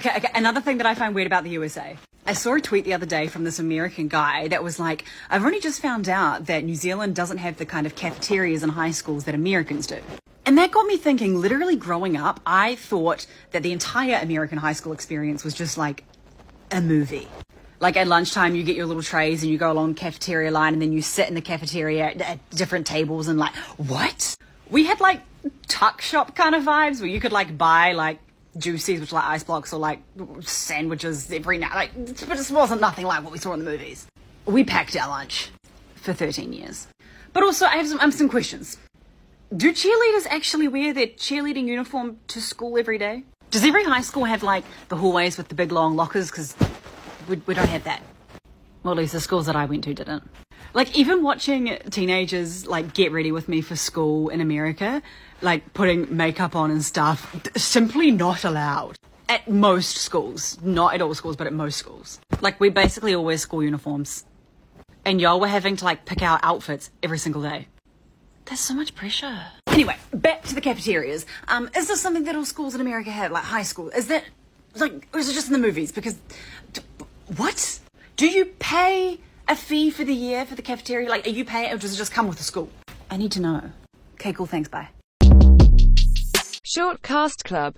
Okay, okay, another thing that I find weird about the USA. I saw a tweet the other day from this American guy that was like, I've only just found out that New Zealand doesn't have the kind of cafeterias in high schools that Americans do. And that got me thinking, literally growing up, I thought that the entire American high school experience was just like a movie. Like at lunchtime, you get your little trays and you go along the cafeteria line and then you sit in the cafeteria at, at different tables and like, what? We had like tuck shop kind of vibes where you could like buy like juicies, which are like ice blocks or like sandwiches every night. Like, but it wasn't nothing like what we saw in the movies. We packed our lunch for 13 years. But also, I have some, have some questions. Do cheerleaders actually wear their cheerleading uniform to school every day? Does every high school have like the hallways with the big long lockers? Because we, we don't have that. Well, at least the schools that I went to didn't. Like even watching teenagers like get ready with me for school in America, like putting makeup on and stuff, simply not allowed. At most schools, not at all schools, but at most schools. Like we basically all wear school uniforms, and y'all were having to like pick out outfits every single day. There's so much pressure. Anyway, back to the cafeterias. Um, is this something that all schools in America have, like high school? Is that like, or is it just in the movies? Because what? Do you pay a fee for the year for the cafeteria? Like, are you paying, or does it just come with the school? I need to know. Okay, cool. Thanks. Bye. Short Cast Club